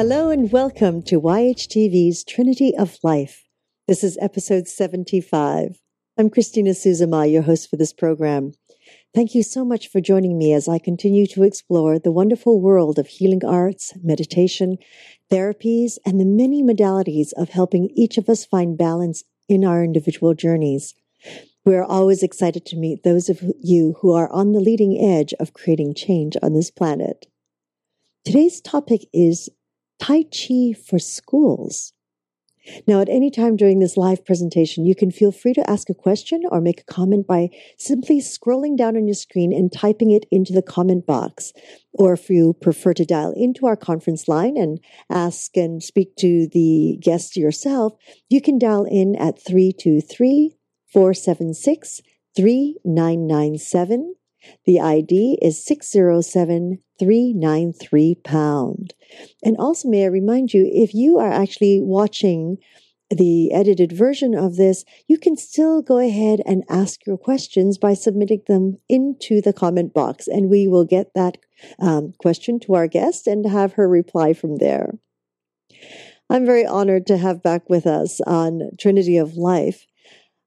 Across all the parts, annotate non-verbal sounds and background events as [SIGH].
Hello and welcome to YHTV's Trinity of Life. This is episode 75. I'm Christina Suzuma, your host for this program. Thank you so much for joining me as I continue to explore the wonderful world of healing arts, meditation, therapies, and the many modalities of helping each of us find balance in our individual journeys. We're always excited to meet those of you who are on the leading edge of creating change on this planet. Today's topic is Tai Chi for schools. Now, at any time during this live presentation, you can feel free to ask a question or make a comment by simply scrolling down on your screen and typing it into the comment box. Or if you prefer to dial into our conference line and ask and speak to the guest yourself, you can dial in at 323 476 3997. The ID is 607393 pound. And also, may I remind you, if you are actually watching the edited version of this, you can still go ahead and ask your questions by submitting them into the comment box, and we will get that um, question to our guest and have her reply from there. I'm very honored to have back with us on Trinity of Life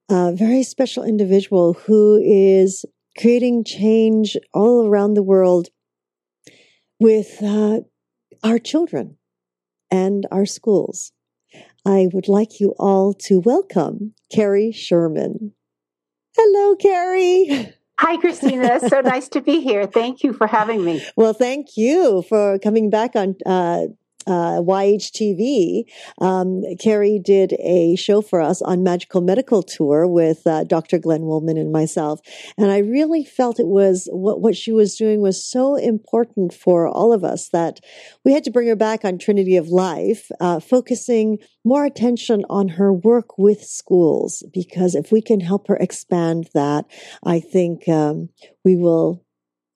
a very special individual who is creating change all around the world with uh, our children and our schools. I would like you all to welcome Carrie Sherman. Hello, Carrie. Hi, Christina. so [LAUGHS] nice to be here. Thank you for having me. Well, thank you for coming back on uh, uh, YHTV, um, Carrie did a show for us on Magical Medical Tour with uh, Dr. Glenn Woolman and myself. And I really felt it was what, what she was doing was so important for all of us that we had to bring her back on Trinity of Life, uh, focusing more attention on her work with schools. Because if we can help her expand that, I think um, we will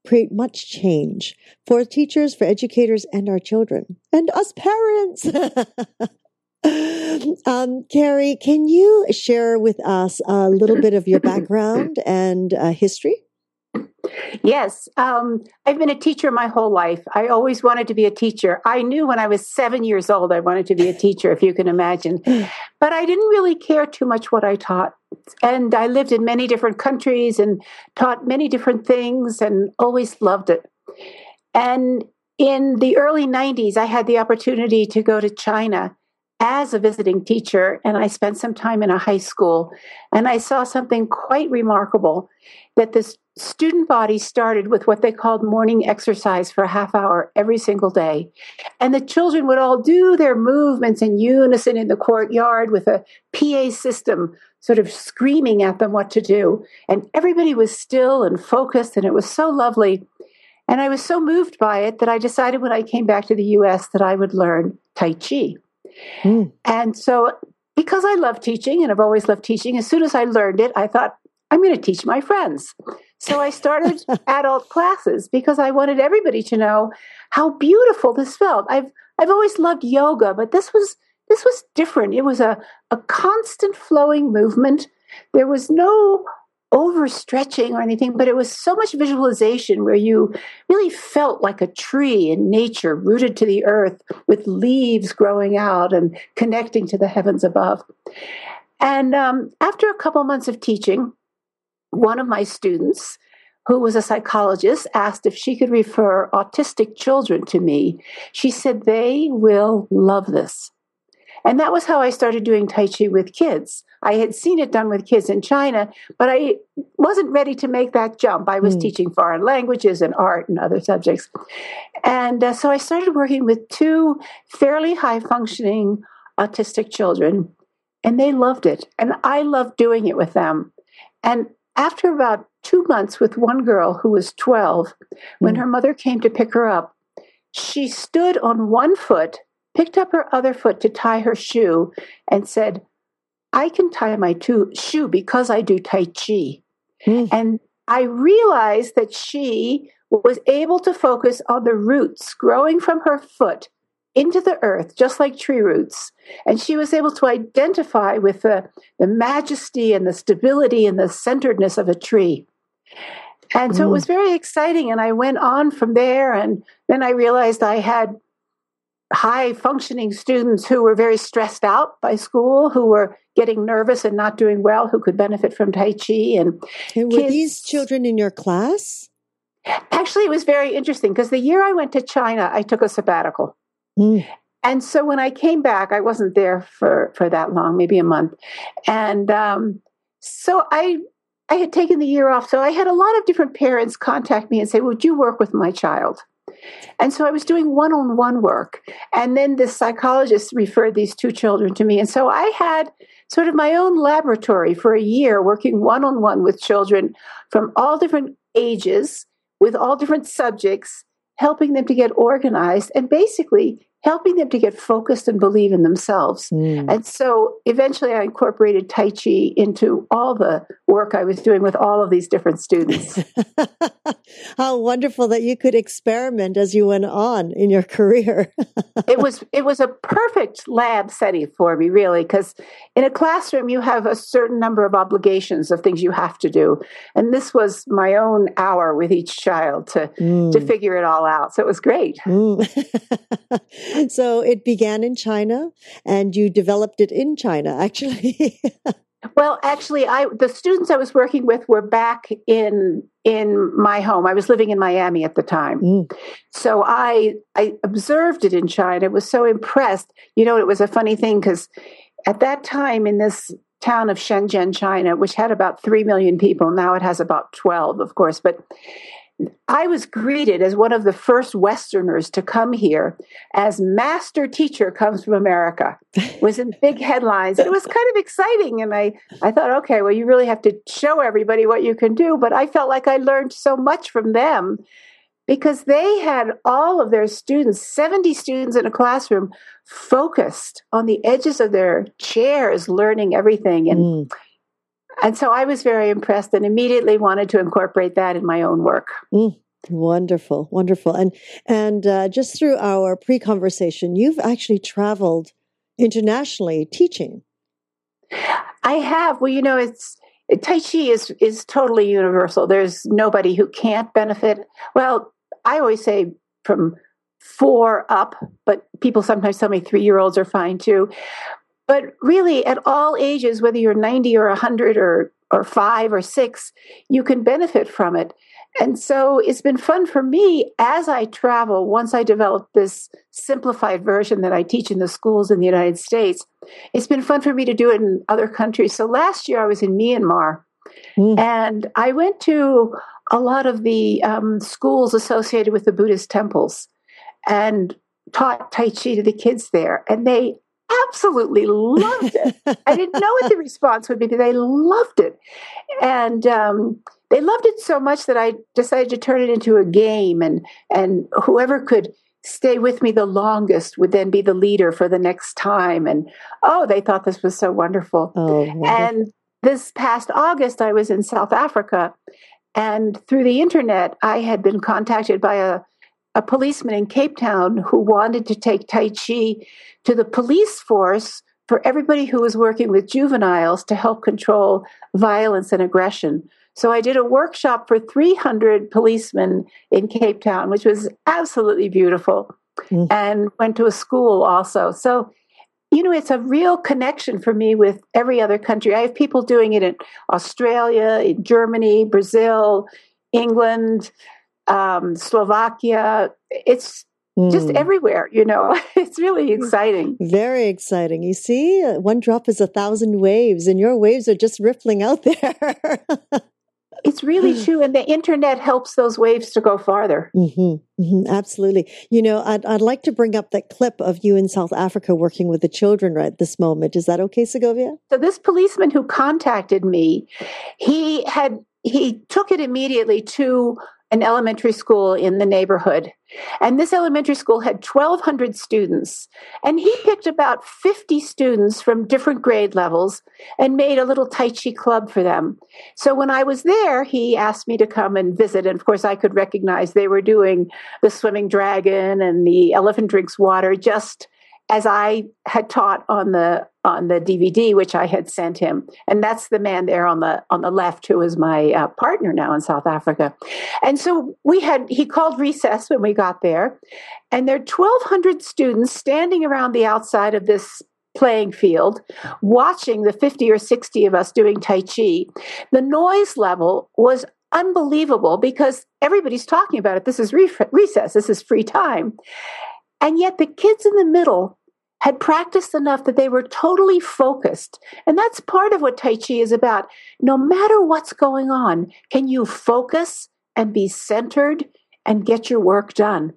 create much change for teachers, for educators, and our children, and us parents. [LAUGHS] um, Carrie, can you share with us a little bit of your [CLEARS THROAT] background and uh, history? Yes, um, I've been a teacher my whole life. I always wanted to be a teacher. I knew when I was seven years old I wanted to be a teacher, if you can imagine. But I didn't really care too much what I taught. And I lived in many different countries and taught many different things and always loved it. And in the early 90s, I had the opportunity to go to China as a visiting teacher, and I spent some time in a high school. And I saw something quite remarkable that this student body started with what they called morning exercise for a half hour every single day. And the children would all do their movements in unison in the courtyard with a PA system sort of screaming at them what to do. And everybody was still and focused, and it was so lovely. And I was so moved by it that I decided when I came back to the US that I would learn Tai Chi. Mm. And so, because I love teaching and I've always loved teaching, as soon as I learned it, I thought, I'm going to teach my friends. So I started [LAUGHS] adult classes because I wanted everybody to know how beautiful this felt. I've I've always loved yoga, but this was this was different. It was a, a constant flowing movement. There was no overstretching or anything, but it was so much visualization where you really felt like a tree in nature, rooted to the earth with leaves growing out and connecting to the heavens above. And um, after a couple months of teaching, one of my students, who was a psychologist, asked if she could refer autistic children to me. She said, They will love this. And that was how I started doing Tai Chi with kids. I had seen it done with kids in China, but I wasn't ready to make that jump. I was mm. teaching foreign languages and art and other subjects. And uh, so I started working with two fairly high functioning autistic children, and they loved it. And I loved doing it with them. And after about two months with one girl who was 12, when mm. her mother came to pick her up, she stood on one foot picked up her other foot to tie her shoe, and said, I can tie my two, shoe because I do Tai Chi. Mm. And I realized that she was able to focus on the roots growing from her foot into the earth, just like tree roots. And she was able to identify with the, the majesty and the stability and the centeredness of a tree. And so mm. it hmm. was very exciting. And I went on from there. And then I realized I had high functioning students who were very stressed out by school, who were getting nervous and not doing well, who could benefit from Tai Chi. And, and were kids, these children in your class? Actually, it was very interesting because the year I went to China, I took a sabbatical. Mm. And so when I came back, I wasn't there for, for that long, maybe a month. And um, so I I had taken the year off. So I had a lot of different parents contact me and say, Would you work with my child? And so I was doing one on one work. And then the psychologist referred these two children to me. And so I had sort of my own laboratory for a year working one on one with children from all different ages, with all different subjects, helping them to get organized and basically helping them to get focused and believe in themselves. Mm. And so eventually I incorporated Tai Chi into all the work I was doing with all of these different students. [LAUGHS] How wonderful that you could experiment as you went on in your [LAUGHS] career. it was it was a perfect lab setting for me really because in a classroom you have a certain number of obligations of things you have to do. And this was my own hour with each child to mm. to figure it all out. So it was great. Mm. [LAUGHS] [LAUGHS] so it began in China and you developed it in China, actually. [LAUGHS] well, actually, I the students I was working with were back in in my home. I was living in Miami at the time. Mm. So I I observed it in China. was so impressed. You know, it was a funny thing because at that time in this town of Shenzhen, China, which had about 3 million people, now it has about 12, of course, but I was greeted as one of the first Westerners to come here as master teacher comes from America. It was in big headlines. It was kind of exciting. And I, I thought, okay, well, you really have to show everybody what you can do. But I felt like I learned so much from them because they had all of their students, 70 students in a classroom, focused on the edges of their chairs, learning everything. And mm. And so I was very impressed and immediately wanted to incorporate that in my own work. Mm, wonderful, wonderful. And and uh, just through our pre-conversation, you've actually traveled internationally teaching. I have. Well, you know, it's Tai Chi is is totally universal. There's nobody who can't benefit. Well, I always say from four up, but people sometimes tell me three year olds are fine too. But really, at all ages, whether you're 90 or 100 or, or five or six, you can benefit from it. And so it's been fun for me as I travel. Once I developed this simplified version that I teach in the schools in the United States, it's been fun for me to do it in other countries. So last year I was in Myanmar mm. and I went to a lot of the um, schools associated with the Buddhist temples and taught Tai Chi to the kids there. And they absolutely loved it. I didn't know what the [LAUGHS] response would be, but they loved it. And um, they loved it so much that I decided to turn it into a game, and and whoever could stay with me the longest would then be the leader for the next time. And oh, they thought this was so wonderful. Oh, wonderful. And this past August, I was in South Africa, and through the internet, I had been contacted by a a policeman in Cape Town who wanted to take Tai Chi to the police force for everybody who was working with juveniles to help control violence and aggression. So I did a workshop for 300 policemen in Cape Town, which was absolutely beautiful, mm. and went to a school also. So, you know, it's a real connection for me with every other country. I have people doing it in Australia, in Germany, Brazil, England, um, Slovakia. It's mm. just everywhere, you know. [LAUGHS] It's really exciting. Very exciting. You see, one drop is a thousand waves, and your waves are just rippling out [LAUGHS] there. it's really [GASPS] true and the internet helps those waves to go farther mm-hmm, mm-hmm, absolutely you know I'd, I'd like to bring up that clip of you in south africa working with the children right this moment is that okay segovia so this policeman who contacted me he had he took it immediately to an elementary school in the neighborhood. And this elementary school had 1,200 students. And he picked about 50 students from different grade levels and made a little Tai Chi club for them. So when I was there, he asked me to come and visit. And of course, I could recognize they were doing the swimming dragon and the elephant drinks water just as I had taught on the on the DVD, which I had sent him, and that's the man there on the on the left who is my uh, partner now in South Africa. And so we had he called recess when we got there, and there are twelve hundred students standing around the outside of this playing field, watching the fifty or sixty of us doing Tai Chi. The noise level was unbelievable because everybody's talking about it. This is re- recess. This is free time. And yet the kids in the middle had practiced enough that they were totally focused. And that's part of what Tai Chi is about. No matter what's going on, can you focus and be centered and get your work done?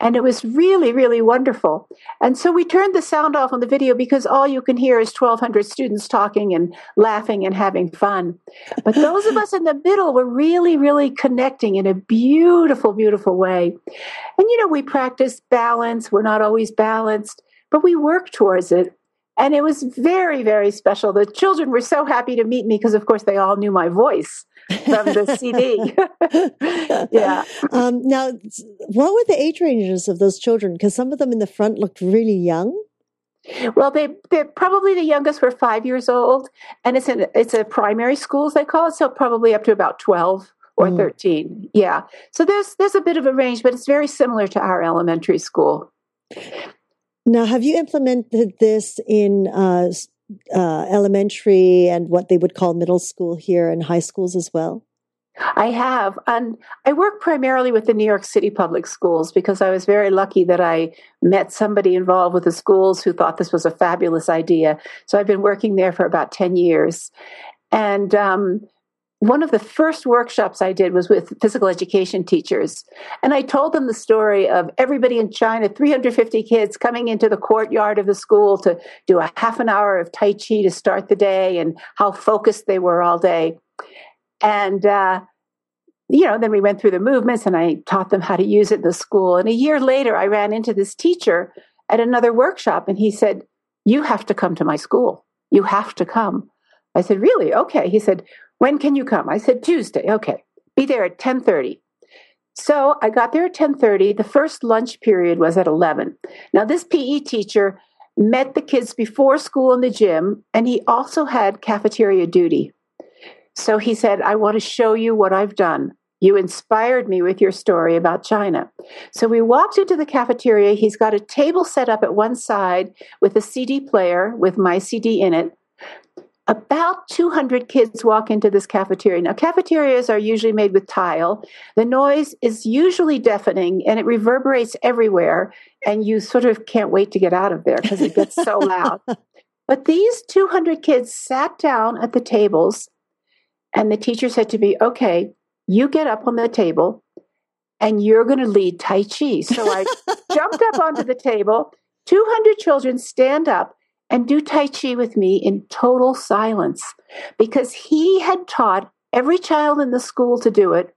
And it was really, really wonderful. And so we turned the sound off on the video because all you can hear is 1,200 students talking and laughing and having fun. But those of us in the middle were really, really connecting in a beautiful, beautiful way. And, you know, we practice balance. We're not always balanced, but we work towards it. And it was very, very special. The children were so happy to meet me because, of course, they all knew my voice from the CD. [LAUGHS] yeah. Um, now, what were the age ranges of those children? Because some of them in the front looked really young. Well, they they probably the youngest were five years old, and it's an it's a primary school as they call it, so probably up to about twelve or mm. thirteen. Yeah, so there's there's a bit of a range, but it's very similar to our elementary school. Now, have you implemented this in uh, uh, elementary and what they would call middle school here and high schools as well? I have. And I work primarily with the New York City public schools because I was very lucky that I met somebody involved with the schools who thought this was a fabulous idea. So I've been working there for about 10 years. And um, one of the first workshops I did was with physical education teachers. And I told them the story of everybody in China, 350 kids coming into the courtyard of the school to do a half an hour of Tai Chi to start the day and how focused they were all day. And, uh, you know, then we went through the movements and I taught them how to use it in the school. And a year later, I ran into this teacher at another workshop and he said, You have to come to my school. You have to come. I said, Really? Okay. He said, when can you come? I said Tuesday. Okay. Be there at 10:30. So I got there at 10:30. The first lunch period was at 11. Now this PE teacher met the kids before school in the gym and he also had cafeteria duty. So he said, "I want to show you what I've done. You inspired me with your story about China." So we walked into the cafeteria. He's got a table set up at one side with a CD player with my CD in it about 200 kids walk into this cafeteria. Now, cafeterias are usually made with tile. The noise is usually deafening and it reverberates everywhere, and you sort of can't wait to get out of there because it gets so loud. [LAUGHS] But these 200 kids sat down at the tables, and the teacher said to me, Okay, you get up on the table and you're going to lead Tai Chi. So I [LAUGHS] jumped up onto the table. 200 children stand up and do Tai Chi with me in total silence because he had taught every child in the school to do it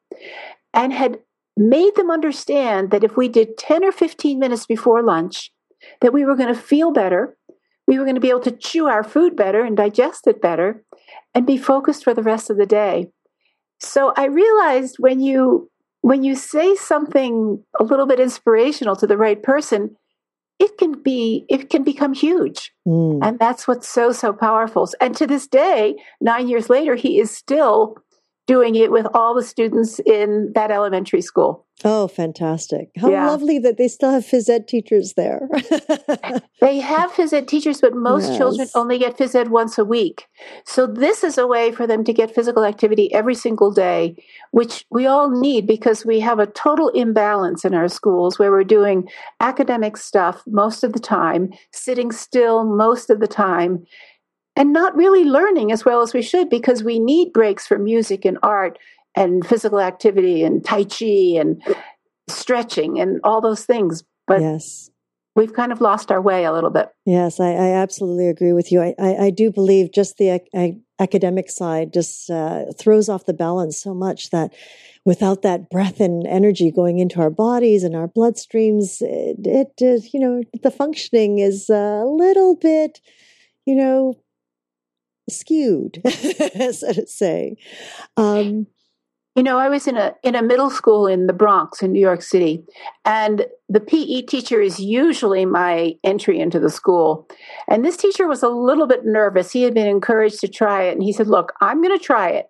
and had made them understand that if we did 10 or 15 minutes before lunch, that we were going to feel better, we were going to be able to chew our food better and digest it better and be focused for the rest of the day. So I realized when you when you say something a little bit inspirational to the right person, it can be it can become huge mm. and that's what's so so powerful and to this day 9 years later he is still doing it with all the students in that elementary school. Oh, fantastic. How yeah. lovely that they still have phys ed teachers there. [LAUGHS] they have phys ed teachers, but most yes. children only get phys ed once a week. So this is a way for them to get physical activity every single day, which we all need because we have a total imbalance in our schools where we're doing academic stuff most of the time, sitting still most of the time, and not really learning as well as we should because we need breaks for music and art and physical activity and tai chi and stretching and all those things. But yes. we've kind of lost our way a little bit. Yes i, I absolutely agree with you. I, I, I do believe just the academic side just uh, throws off the balance so much that without that breath and energy going into our bodies and our bloodstreams it, it, it you know the functioning is a little bit you know skewed, [LAUGHS] so to say. Um, You know, I was in a in a middle school in the Bronx in New York City, and the PE teacher is usually my entry into the school. And this teacher was a little bit nervous. He had been encouraged to try it, and he said, "Look, I'm going to try it,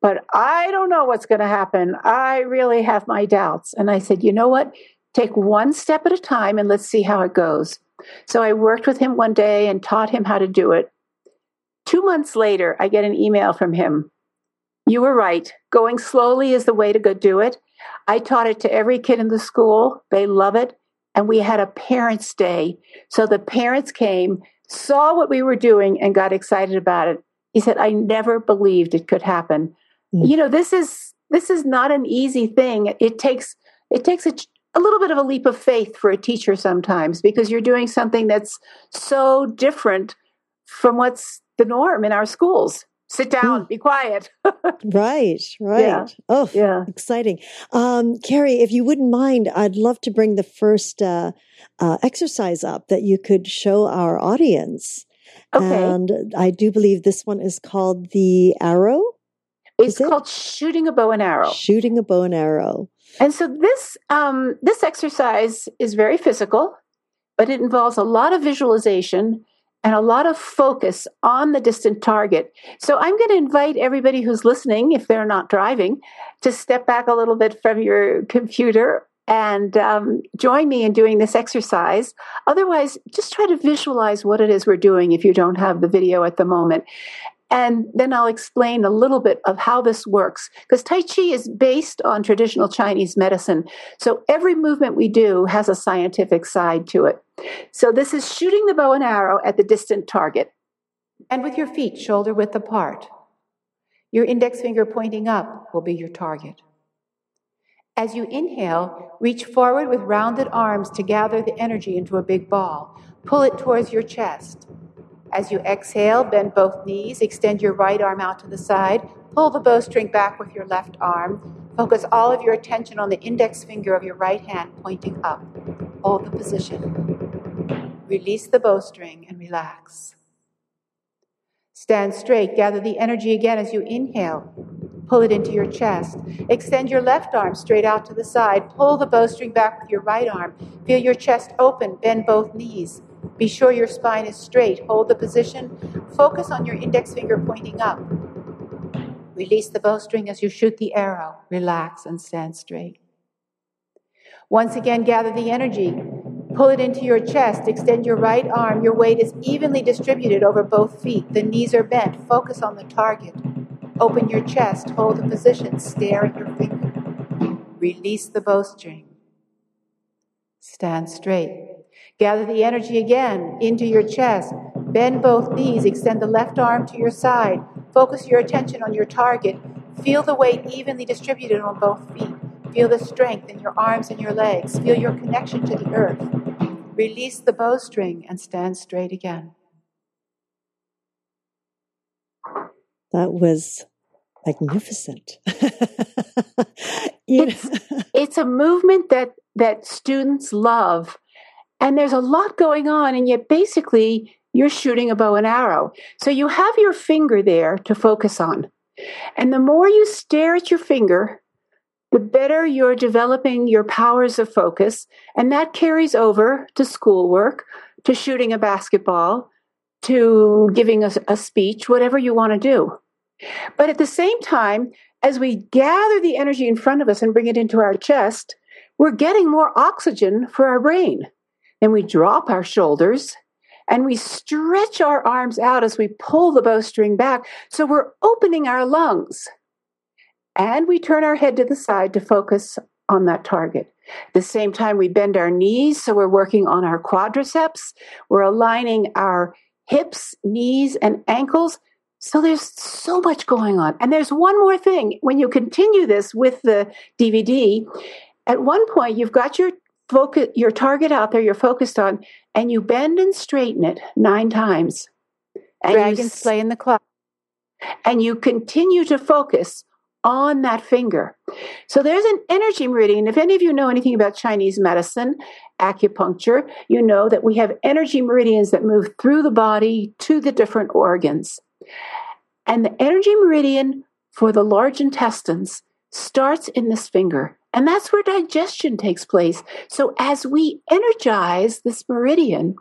but I don't know what's going to happen. I really have my doubts." And I said, "You know what? Take one step at a time, and let's see how it goes." So I worked with him one day and taught him how to do it. Two months later, I get an email from him you were right. Going slowly is the way to go do it. I taught it to every kid in the school. They love it. And we had a parents' day. So the parents came, saw what we were doing, and got excited about it. He said, I never believed it could happen. Mm. You know, this is this is not an easy thing. It takes it takes a, a little bit of a leap of faith for a teacher sometimes because you're doing something that's so different from what's the norm in our schools sit down, be quiet. right, [LAUGHS] right. Yeah. Oh, yeah. exciting. Um, Carrie, if you wouldn't mind, I'd love to bring the first uh, uh, exercise up that you could show our audience. Okay. And I do believe this one is called the arrow. It's called shooting a bow and arrow. Shooting a bow and arrow. And so this um, this exercise is very physical, but it involves a lot of visualization and a lot of focus on the distant target. So I'm going to invite everybody who's listening, if they're not driving, to step back a little bit from your computer and um, join me in doing this exercise. Otherwise, just try to visualize what it is we're doing if you don't have the video at the moment. And then I'll explain a little bit of how this works because Tai Chi is based on traditional Chinese medicine. So every movement we do has a scientific side to it. So this is shooting the bow and arrow at the distant target. And with your feet shoulder width apart. Your index finger pointing up will be your target. As you inhale, reach forward with rounded arms to gather the energy into a big ball. Pull it towards your chest. As you exhale, bend both knees, extend your right arm out to the side, pull the bowstring back with your left arm. Focus all of your attention on the index finger of your right hand pointing up. Hold the position. Release the bowstring and relax. Stand straight, gather the energy again as you inhale. Pull it into your chest. Extend your left arm straight out to the side. Pull the bowstring back with your right arm. Feel your chest open, bend both knees. Be sure your spine is straight. Hold the position. Focus on your index finger pointing up. Release the bowstring as you shoot the arrow. Relax and stand straight. Once again, gather the energy. Pull it into your chest. Extend your right arm. Your weight is evenly distributed over both feet. The knees are bent. Focus on the target. Open your chest. Hold the position. Stare at your finger. Release the bowstring. Stand straight. Gather the energy again into your chest. Bend both knees. Extend the left arm to your side. Focus your attention on your target. Feel the weight evenly distributed on both feet. Feel the strength in your arms and your legs. Feel your connection to the earth. Release the bowstring and stand straight again. That was magnificent. [LAUGHS] it's, it's a movement that, that students love and there's a lot going on, and yet basically you're shooting a bow and arrow. So you have your finger there to focus on. And the more you stare at your finger, the better you're developing your powers of focus. And that carries over to schoolwork, to shooting a basketball, to giving a, a speech, whatever you want to do. But at the same time, as we gather the energy in front of us and bring it into our chest, we're getting more oxygen for our brain. Then we drop our shoulders and we stretch our arms out as we pull the bowstring back. So we're opening our lungs. And we turn our head to the side to focus on that target. At the same time, we bend our knees, so we're working on our quadriceps. We're aligning our hips, knees, and ankles. So there's so much going on. And there's one more thing. When you continue this with the DVD, at one point you've got your focus your target out there you're focused on and you bend and straighten it nine times and dragons you, play in the cloud. and you continue to focus on that finger. So there's an energy meridian. If any of you know anything about chinese medicine acupuncture you know that we have energy meridians that move through the body to the different organs. And the energy meridian for the large intestines starts in this finger. And that's where digestion takes place. So as we energize this meridian,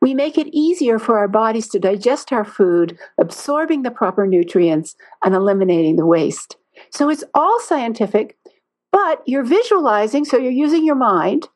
we make it easier for our bodies to digest our food, absorbing the proper nutrients and eliminating the waste. So it's all scientific, but you're visualizing, so you're using your mind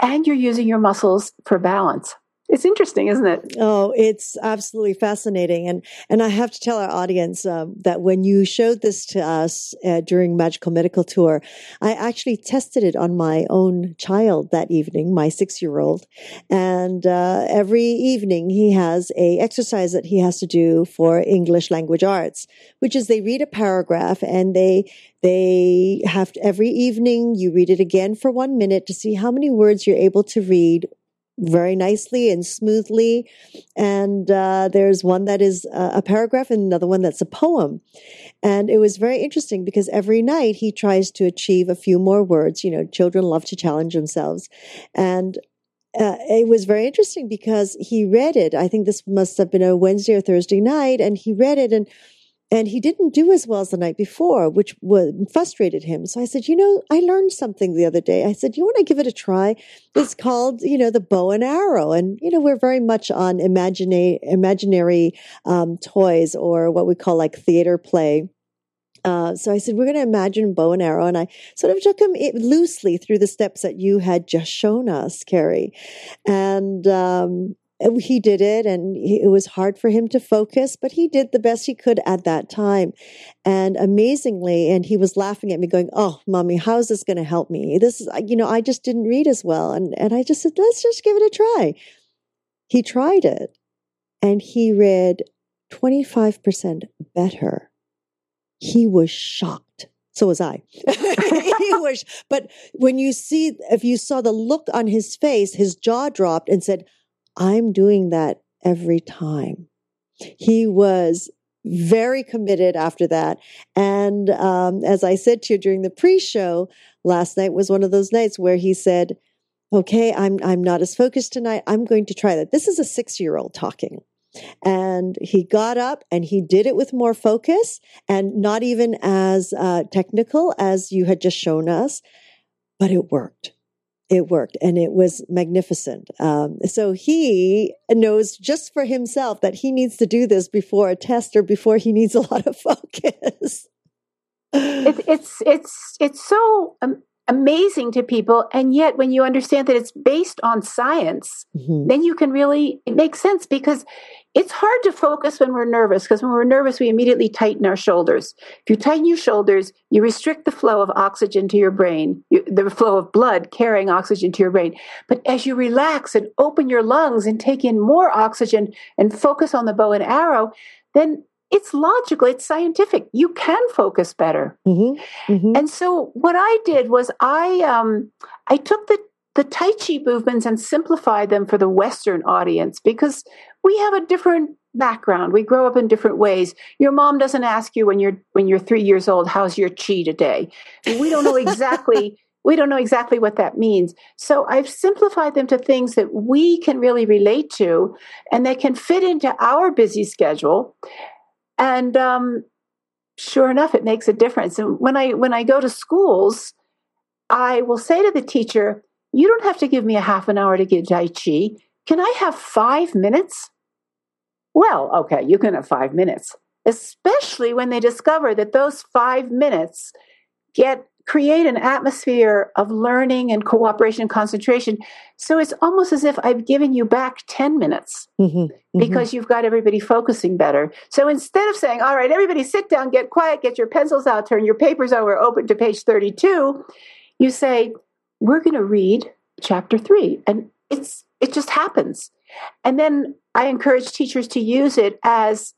and you're using your muscles for balance. It's interesting, isn't it? Oh, it's absolutely fascinating, and and I have to tell our audience uh, that when you showed this to us uh, during Magical Medical Tour, I actually tested it on my own child that evening, my six year old, and uh, every evening he has a exercise that he has to do for English language arts, which is they read a paragraph and they they have to, every evening you read it again for one minute to see how many words you're able to read very nicely and smoothly. And uh, there's one that is a paragraph and another one that's a poem. And it was very interesting because every night he tries to achieve a few more words. You know, children love to challenge themselves. And uh, it was very interesting because he read it. I think this must have been a Wednesday or Thursday night, and he read it and and he didn't do as well as the night before, which was, frustrated him. So I said, you know, I learned something the other day. I said, you want to give it a try? It's called, you know, the bow and arrow. And, you know, we're very much on imagina- imaginary um, toys or what we call like theater play. Uh, so I said, we're going to imagine bow and arrow. And I sort of took him loosely through the steps that you had just shown us, Carrie. And, um, he did it and it was hard for him to focus, but he did the best he could at that time. And amazingly, and he was laughing at me going, Oh, mommy, how is this going to help me? This is, you know, I just didn't read as well. And, and I just said, let's just give it a try. He tried it and he read 25% better. He was shocked. So was I. [LAUGHS] he was, but when you see, if you saw the look on his face, his jaw dropped and said, I'm doing that every time. He was very committed after that. And um, as I said to you during the pre-show, last night was one of those nights where he said, "Okay, I'm I'm not as focused tonight. I'm going to try that." This is a six-year-old talking. And he got up and he did it with more focus and not even as uh, technical as you had just shown us, but it worked it worked and it was magnificent. Um, so he knows just for himself that he needs to do this before a test or before he needs a lot of [LAUGHS] focus. it, it's it's it's so um, amazing to people and yet when you understand that it's based on science mm-hmm. then you can really it makes sense because it's hard to focus when we're nervous because when we're nervous we immediately tighten our shoulders if you tighten your shoulders you restrict the flow of oxygen to your brain you, the flow of blood carrying oxygen to your brain but as you relax and open your lungs and take in more oxygen and focus on the bow and arrow then it's logical, it's scientific. You can focus better. Mm-hmm, mm-hmm. And so what I did was I um, I took the the Tai Chi movements and simplified them for the Western audience because we have a different background. We grow up in different ways. Your mom doesn't ask you when you're when you're three years old, how's your chi today? We don't know exactly [LAUGHS] we don't know exactly what that means. So I've simplified them to things that we can really relate to and they can fit into our busy schedule and um, sure enough, it makes a difference. And when I when I go to schools, I will say to the teacher, "You don't have to give me a half an hour to get Tai Chi. Can I have five minutes?" Well, okay, you can have five minutes, especially when they discover that those five minutes get create an atmosphere of learning and cooperation and concentration. So it's almost as if I've given you back 10 minutes mm-hmm, mm-hmm. because you've got everybody focusing better. So instead of saying, all right, everybody sit down, get quiet, get your pencils out, turn your papers over, open to page 32, you say, we're going to read chapter three. And it's, it just happens. And then I encourage teachers to use it as,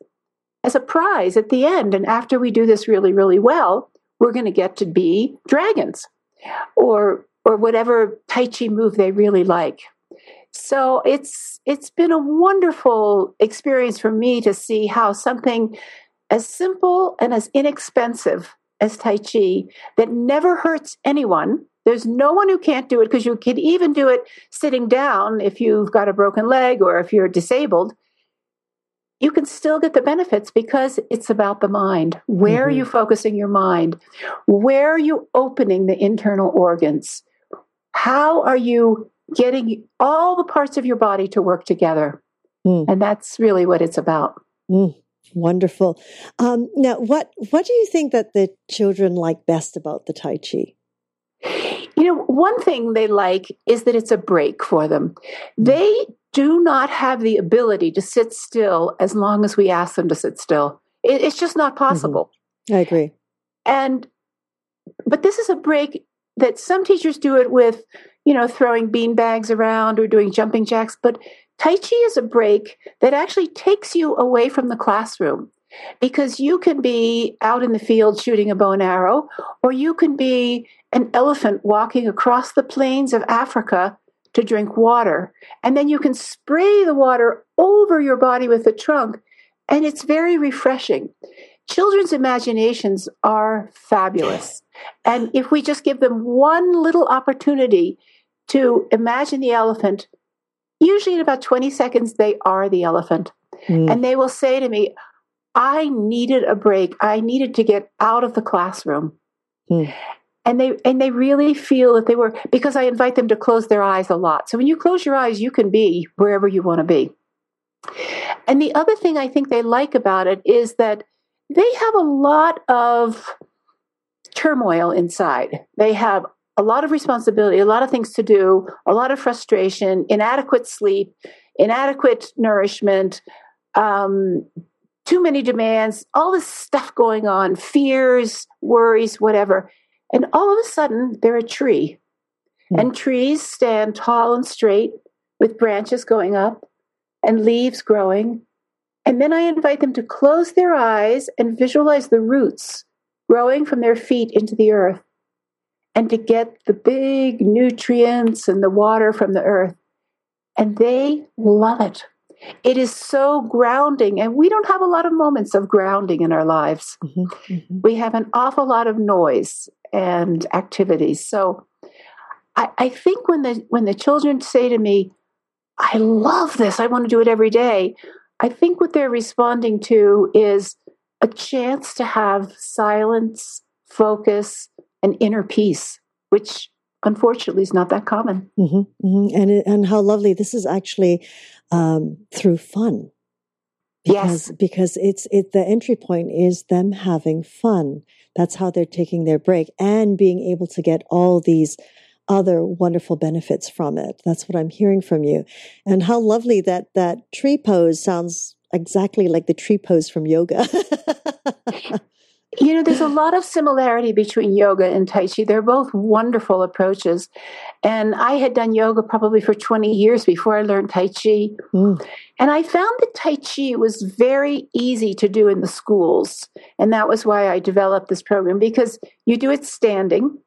as a prize at the end. And after we do this really, really well, we're going to get to be dragons or or whatever tai chi move they really like. So it's it's been a wonderful experience for me to see how something as simple and as inexpensive as tai chi that never hurts anyone there's no one who can't do it because you can even do it sitting down if you've got a broken leg or if you're disabled you can still get the benefits because it's about the mind. Where mm-hmm. are you focusing your mind? Where are you opening the internal organs? How are you getting all the parts of your body to work together? Mm. And that's really what it's about. Mm. Wonderful. Um, now, what what do you think that the children like best about the Tai Chi? You know, one thing they like is that it's a break for them. Mm. They do not have the ability to sit still as long as we ask them to sit still. It, it's just not mm-hmm. possible. Mm-hmm. I agree. And, but this is a break that some teachers do it with, you know, throwing bean bags around or doing jumping jacks. But Tai Chi is a break that actually takes you away from the classroom because you can be out in the field shooting a bow and arrow, or you can be an elephant walking across the plains of Africa to drink water. And then you can spray the water over your body with the trunk, and it's very refreshing. Children's imaginations are fabulous. And if we just give them one little opportunity to imagine the elephant, usually in about 20 seconds, they are the elephant. Mm. And they will say to me, I needed a break. I needed to get out of the classroom. Mm and they and they really feel that they were because I invite them to close their eyes a lot. So when you close your eyes, you can be wherever you want to be. And the other thing I think they like about it is that they have a lot of turmoil inside. They have a lot of responsibility, a lot of things to do, a lot of frustration, inadequate sleep, inadequate nourishment, um, too many demands, all this stuff going on, fears, worries, whatever. And all of a sudden, they're a tree. Mm. And trees stand tall and straight with branches going up and leaves growing. And then I invite them to close their eyes and visualize the roots growing from their feet into the earth and to get the big nutrients and the water from the earth. And they love it. It is so grounding, and we don't have a lot of moments of grounding in our lives. Mm-hmm, mm-hmm. We have an awful lot of noise and activities. So I, I think when the when the children say to me, I love this, I want to do it every day, I think what they're responding to is a chance to have silence, focus, and inner peace, which unfortunately is not that common. Mm-hmm, mm-hmm. And and how lovely this is actually um, through fun. Because, yes, because it's it the entry point is them having fun. That's how they're taking their break and being able to get all these other wonderful benefits from it. That's what I'm hearing from you. And how lovely that that tree pose sounds exactly like the tree pose from yoga. [LAUGHS] You know, there's a lot of similarity between yoga and Tai Chi. They're both wonderful approaches. And I had done yoga probably for 20 years before I learned Tai Chi. Mm. And I found that Tai Chi was very easy to do in the schools. And that was why I developed this program because you do it standing.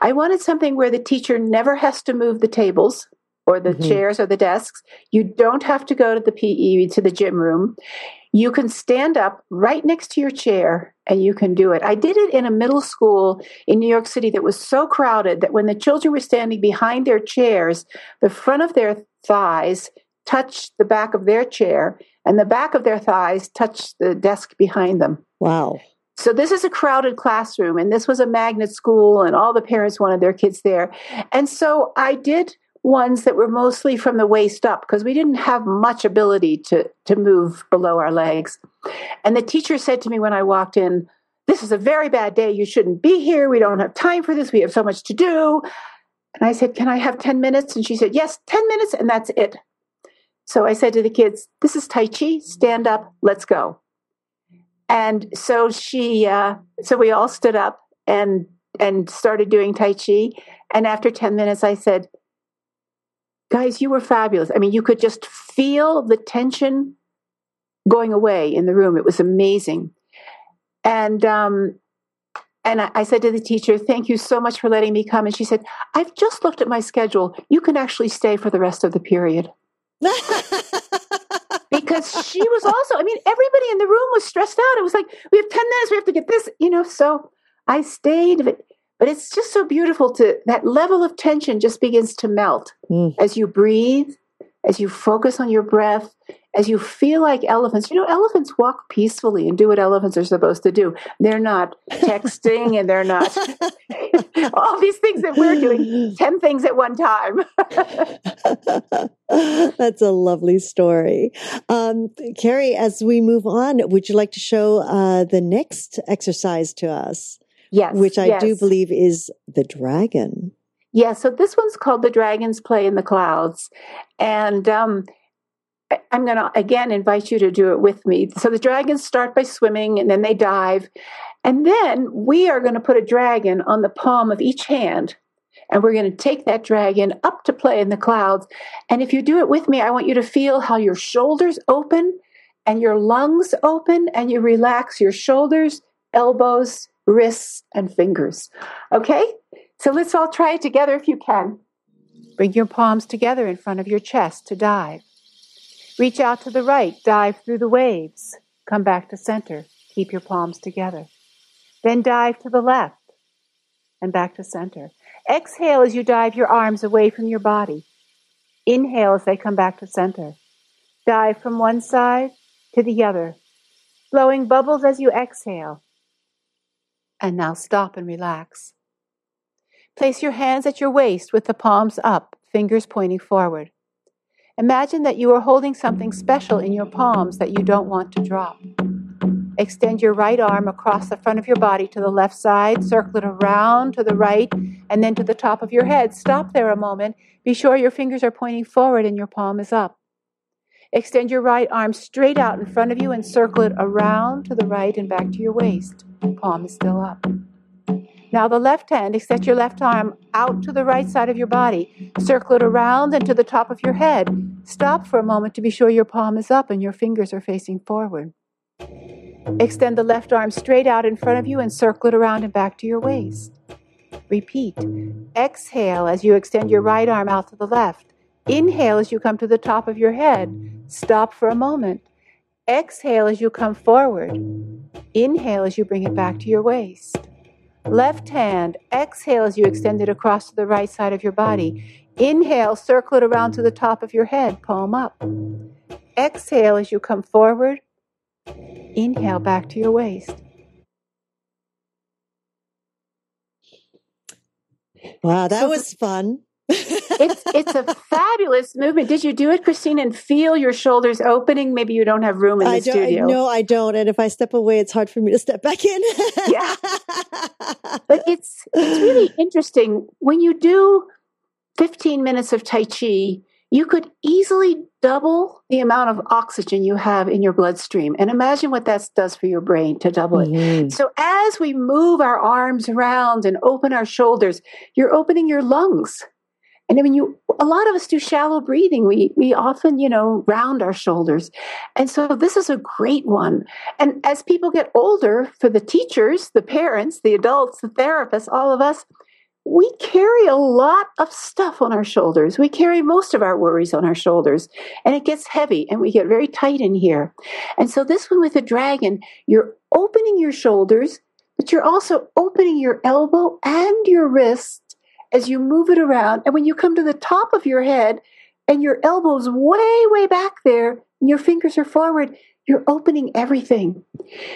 I wanted something where the teacher never has to move the tables or the mm-hmm. chairs or the desks. You don't have to go to the PE, to the gym room. You can stand up right next to your chair and you can do it. I did it in a middle school in New York City that was so crowded that when the children were standing behind their chairs, the front of their thighs touched the back of their chair and the back of their thighs touched the desk behind them. Wow. So this is a crowded classroom and this was a magnet school and all the parents wanted their kids there. And so I did ones that were mostly from the waist up because we didn't have much ability to, to move below our legs. And the teacher said to me when I walked in, This is a very bad day. You shouldn't be here. We don't have time for this. We have so much to do. And I said, Can I have 10 minutes? And she said, Yes, 10 minutes, and that's it. So I said to the kids, This is Tai Chi. Stand up. Let's go. And so she, uh, so we all stood up and and started doing Tai Chi. And after 10 minutes, I said, guys, you were fabulous. I mean, you could just feel the tension going away in the room. It was amazing. And um, and I, I said to the teacher, "Thank you so much for letting me come." And she said, "I've just looked at my schedule. You can actually stay for the rest of the period." [LAUGHS] because she was also, I mean, everybody in the room was stressed out. It was like, we have 10 minutes, we have to get this, you know. So I stayed. But but it's just so beautiful to that level of tension just begins to melt mm. as you breathe, as you focus on your breath, as you feel like elephants. You know, elephants walk peacefully and do what elephants are supposed to do. They're not texting and they're not [LAUGHS] all these things that we're doing, [LAUGHS] 10 things at one time. [LAUGHS] That's a lovely story. Um, Carrie, as we move on, would you like to show uh, the next exercise to us? Yes. Which I yes. do believe is the dragon. Yeah, so this one's called The Dragons Play in the Clouds. And um, I'm going to again invite you to do it with me. So the dragons start by swimming and then they dive. And then we are going to put a dragon on the palm of each hand. And we're going to take that dragon up to play in the clouds. And if you do it with me, I want you to feel how your shoulders open and your lungs open and you relax your shoulders, elbows, wrists, and fingers. Okay? So let's all try it together if you can. Bring your palms together in front of your chest to dive. Reach out to the right, dive through the waves. Come back to center. Keep your palms together. Then dive to the left and back to center. Exhale as you dive your arms away from your body. Inhale as they come back to center. Dive from one side to the other, blowing bubbles as you exhale. And now stop and relax. Place your hands at your waist with the palms up, fingers pointing forward. Imagine that you are holding something special in your palms that you don't want to drop. Extend your right arm across the front of your body to the left side, circle it around to the right, and then to the top of your head. Stop there a moment. Be sure your fingers are pointing forward and your palm is up. Extend your right arm straight out in front of you and circle it around to the right and back to your waist. Palm is still up. Now, the left hand, extend your left arm out to the right side of your body. Circle it around and to the top of your head. Stop for a moment to be sure your palm is up and your fingers are facing forward. Extend the left arm straight out in front of you and circle it around and back to your waist. Repeat. Exhale as you extend your right arm out to the left. Inhale as you come to the top of your head. Stop for a moment. Exhale as you come forward. Inhale as you bring it back to your waist. Left hand, exhale as you extend it across to the right side of your body. Inhale, circle it around to the top of your head, palm up. Exhale as you come forward. Inhale back to your waist. Wow, that was fun. [LAUGHS] it's it's a fabulous movement. Did you do it, Christine, and feel your shoulders opening? Maybe you don't have room in the I don't, studio. No, I don't. And if I step away, it's hard for me to step back in. yeah, [LAUGHS] but it's it's really interesting when you do 15 minutes of Tai Chi. You could easily double the amount of oxygen you have in your bloodstream. And imagine what that does for your brain to double it. Mhm. So as we move our arms around and open our shoulders, you're opening your lungs. And I mean, you, a lot of us do shallow breathing. We, we often, you know, round our shoulders. And so this is a great one. And as people get older, for the teachers, the parents, the adults, the therapists, all of us, we carry a lot of stuff on our shoulders. We carry most of our worries on our shoulders and it gets heavy and we get very tight in here. And so this one with the dragon, you're opening your shoulders, but you're also opening your elbow and your wrist as you move it around. And when you come to the top of your head and your elbow's way, way back there and your fingers are forward, you're opening everything.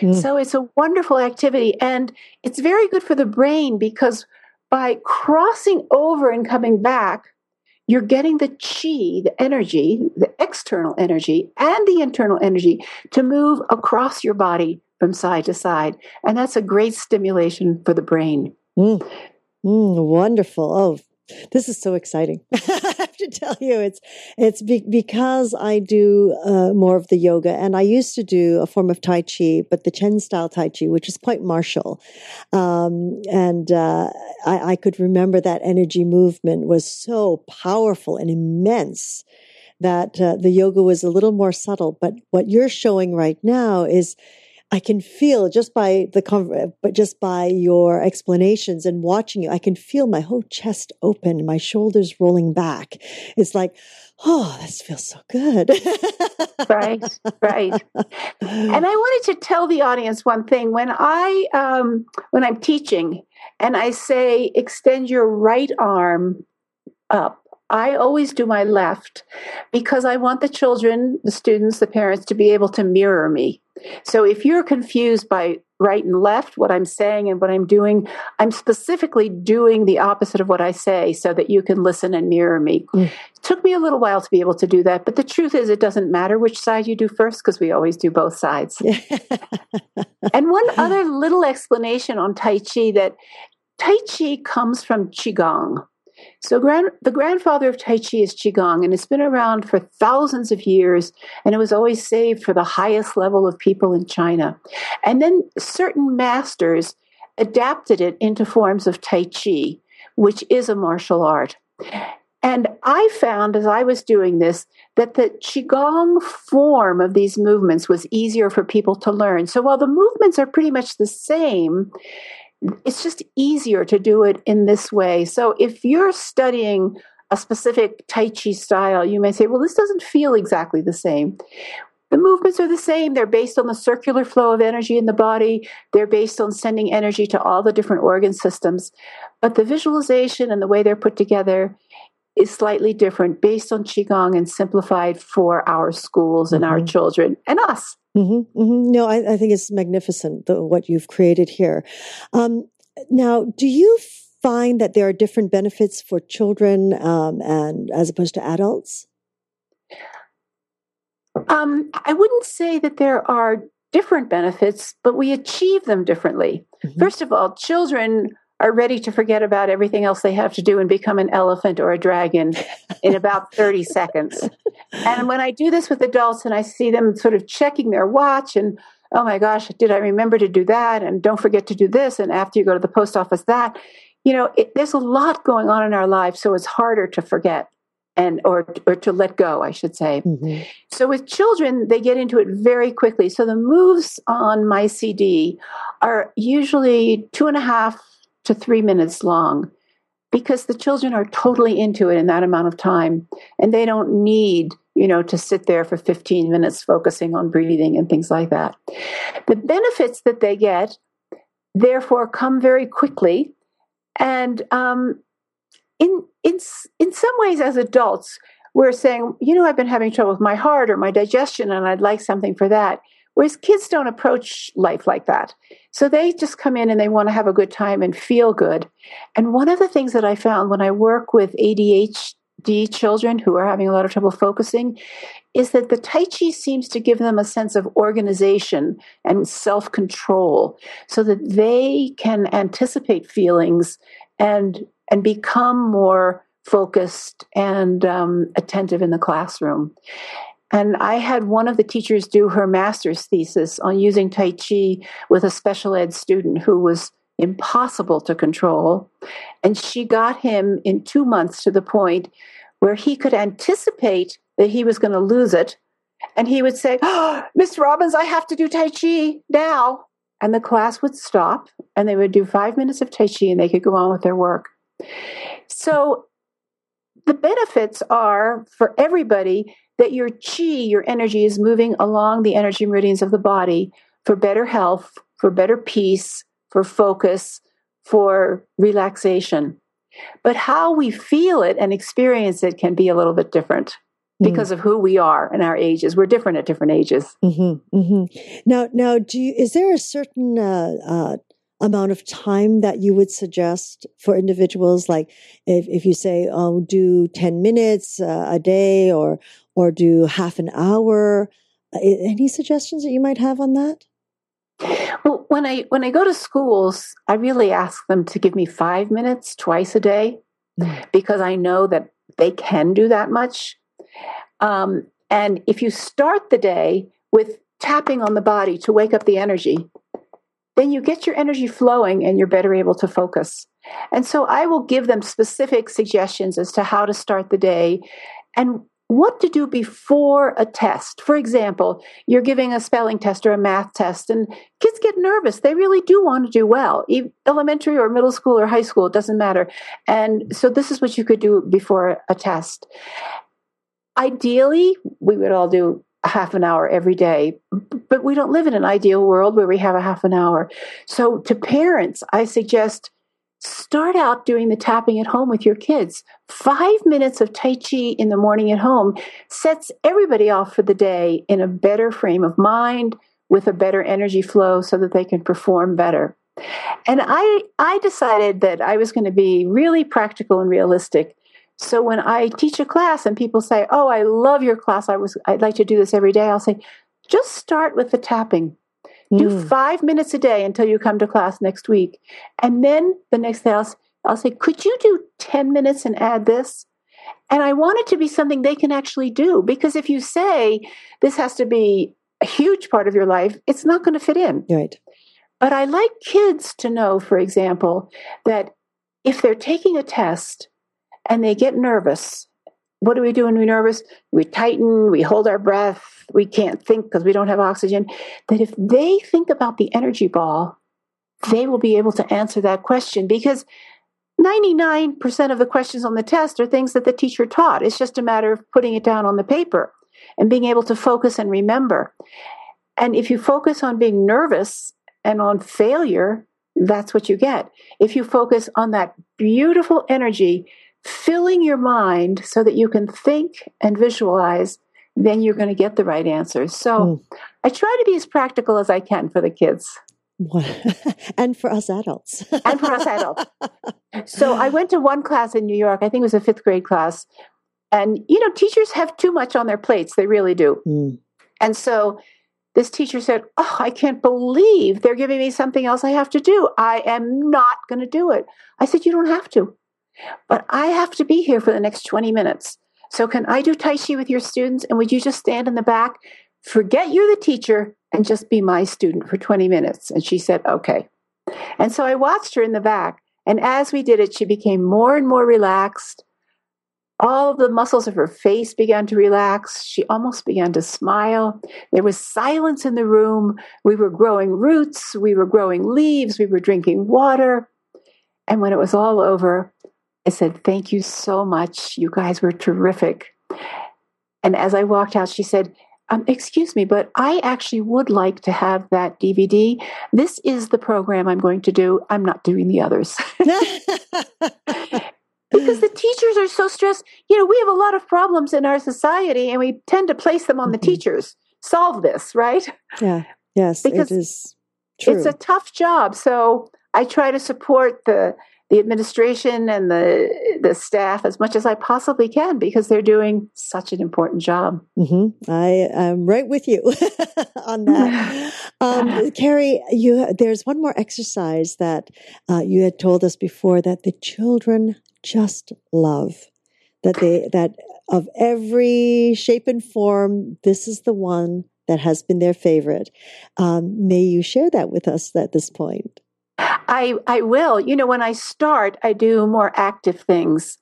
Mm. So it's a wonderful activity and it's very good for the brain because by crossing over and coming back, you're getting the chi, the energy, the external energy, and the internal energy to move across your body from side to side. And that's a great stimulation for the brain. Mm. Mm, wonderful. Oh, this is so exciting. [LAUGHS] I have to tell you, it's it's be- because I do uh, more of the yoga, and I used to do a form of Tai Chi, but the Chen style Tai Chi, which is quite martial, um, and uh, I, I could remember that energy movement was so powerful and immense that uh, the yoga was a little more subtle. But what you're showing right now is I can feel just by the but just by your explanations and watching you, I can feel my whole chest open, my shoulders rolling back. It's like, oh, this feels so good. right, right. And I wanted to tell the audience one thing. When I um, when I'm teaching and I say extend your right arm up I always do my left because I want the children, the students, the parents to be able to mirror me. So if you're confused by right and left, what I'm saying and what I'm doing, I'm specifically doing the opposite of what I say so that you can listen and mirror me. Mm. It took me a little while to be able to do that, but the truth is, it doesn't matter which side you do first because we always do both sides. [LAUGHS] and one other little explanation on Tai Chi that Tai Chi comes from Qigong. So, grand, the grandfather of Tai Chi is Qigong, and it's been around for thousands of years, and it was always saved for the highest level of people in China. And then certain masters adapted it into forms of Tai Chi, which is a martial art. And I found as I was doing this that the Qigong form of these movements was easier for people to learn. So while the movements are pretty much the same, it's just easier to do it in this way. So if you're studying a specific Tai Chi style, you may say, well, this doesn't feel exactly the same. The movements are the same. They're based on the circular flow of energy in the body. They're based on sending energy to all the different organ systems. But the visualization and the way they're put together is slightly different based on Qigong and simplified for our schools and mm-hmm. our children and us. Mm-hmm, mm-hmm. No, I, I, think it's magnificent the, what you've created here. Um, now, do you find that there are different benefits for children um, and as opposed to adults? Um, I wouldn't say that there are different benefits, but we achieve them differently. Mm-hmm. First of all, children are ready to forget about everything else they have to do and become an elephant or a dragon in about [LAUGHS] 30 seconds. And when I do this with adults and I see them sort of checking their watch and, oh my gosh, did I remember to do that? And don't forget to do this. And after you go to the post office, that, you know, it, there's a lot going on in our lives. So it's harder to forget and or or to let go i should say mm-hmm. so with children they get into it very quickly so the moves on my cd are usually two and a half to three minutes long because the children are totally into it in that amount of time. And they don't need you know to sit there for 15 minutes focusing on breathing and things like that. The benefits that they get therefore come very quickly. And um, in in in some ways as adults we're saying you know i've been having trouble with my heart or my digestion and i'd like something for that Whereas kids don't approach life like that. So they just come in and they want to have a good time and feel good. And one of the things that I found when I work with ADHD children who are having a lot of trouble focusing is that the Tai Chi seems to give them a sense of organization and self control so that they can anticipate feelings and, and become more focused and um, attentive in the classroom. And I had one of the teachers do her master's thesis on using Tai Chi with a special ed student who was impossible to control. And she got him in two months to the point where he could anticipate that he was going to lose it. And he would say, oh, [GASPS] Miss Robbins, I have to do Tai Chi now. And the class would stop and they would do five minutes of Tai Chi and they could go on with their work. So the benefits are for everybody that your chi, your energy, is moving along the energy meridians of the body for better health, for better peace, for focus, for relaxation. But how we feel it and experience it can be a little bit different hmm. because mm. of who we are and our ages. We're different at different ages. Mm-hmm, mm-hmm. Now, now, do you, is there a certain uh, uh, amount of time that you would suggest for individuals? Like if, if you say, oh, do 10 minutes uh, a day or, or do half an hour? Uh, any suggestions that you might have on that? Well, when I when I go to schools, I really ask them to give me five minutes twice a day mm. because I know that they can do that much. Um, and if you start the day with tapping on the body to wake up the energy, then you get your energy flowing and you're better able to focus. And so I will give them specific suggestions as to how to start the day and what to do before a test. For example, you're giving a spelling test or a math test, and kids get nervous. They really do want to do well, elementary or middle school or high school, it doesn't matter. And so, this is what you could do before a test. Ideally, we would all do a half an hour every day. But we don't live in an ideal world where we have a half an hour. So to parents, I suggest start out doing the tapping at home with your kids. Five minutes of Tai Chi in the morning at home sets everybody off for the day in a better frame of mind with a better energy flow so that they can perform better. And I, I decided that I was going to be really practical and realistic. So when I teach a class and people say, "Oh, I love your class. I was I'd like to do this every day." I'll say, "Just start with the tapping. Do mm. five minutes a day until you come to class next week. And then the next day, I'll, I'll say, could you do 10 minutes and add this? And I want it to be something they can actually do because if you say this has to be a huge part of your life, it's not going to fit in. Right. But I like kids to know, for example, that if they're taking a test and they get nervous what do we do when we're nervous? We tighten, we hold our breath, we can't think because we don't have oxygen. That if they think about the energy ball, they will be able to answer that question because 99% of the questions on the test are things that the teacher taught. It's just a matter of putting it down on the paper and being able to focus and remember. And if you focus on being nervous and on failure, that's what you get. If you focus on that beautiful energy filling your mind so that you can think and visualize, then you're going to get the right answers. So mm. I try to be as practical as I can for the kids. [LAUGHS] and for us adults. and for us adults. So I went to one class in New York, I think it was a fifth grade class. And, you know, teachers have too much on their plates. They really do. Mm. And so this teacher said, Oh, I can't believe they're giving me something else I have to do. I am not going to do it. I said, You don't have to. But I have to be here for the next 20 minutes. So can I do Tai Chi with your students? And would you just stand in the back? Forget you're the teacher and just be my student for 20 minutes. And she said, okay. And so I watched her in the back. And as we did it, she became more and more relaxed. All the muscles of her face began to relax. She almost began to smile. There was silence in the room. We were growing roots. We were growing leaves. We were drinking water. And when it was all over, I said, Thank you so much. You guys were terrific. And as I walked out, she said, um, Excuse me, but I actually would like to have that DVD. This is the program I'm going to do. I'm not doing the others. [LAUGHS] because the teachers are so stressed. You know, we have a lot of problems in our society and we tend to place them on the mm-hmm. teachers. Solve this, right? Yeah. Yes. Because it is true. it's a tough job. So I try to support the the administration and the the staff as much as I possibly can because they're doing such an important job. Mm-hmm. I am right with you [LAUGHS] on that. [LAUGHS] um, Carrie, you there's one more exercise that uh, you had told us before that the children just love. That they that of every shape and form, this is the one that has been their favorite. Um, may you share that with us at this point? I, I will. You know, when I start, I do more active things.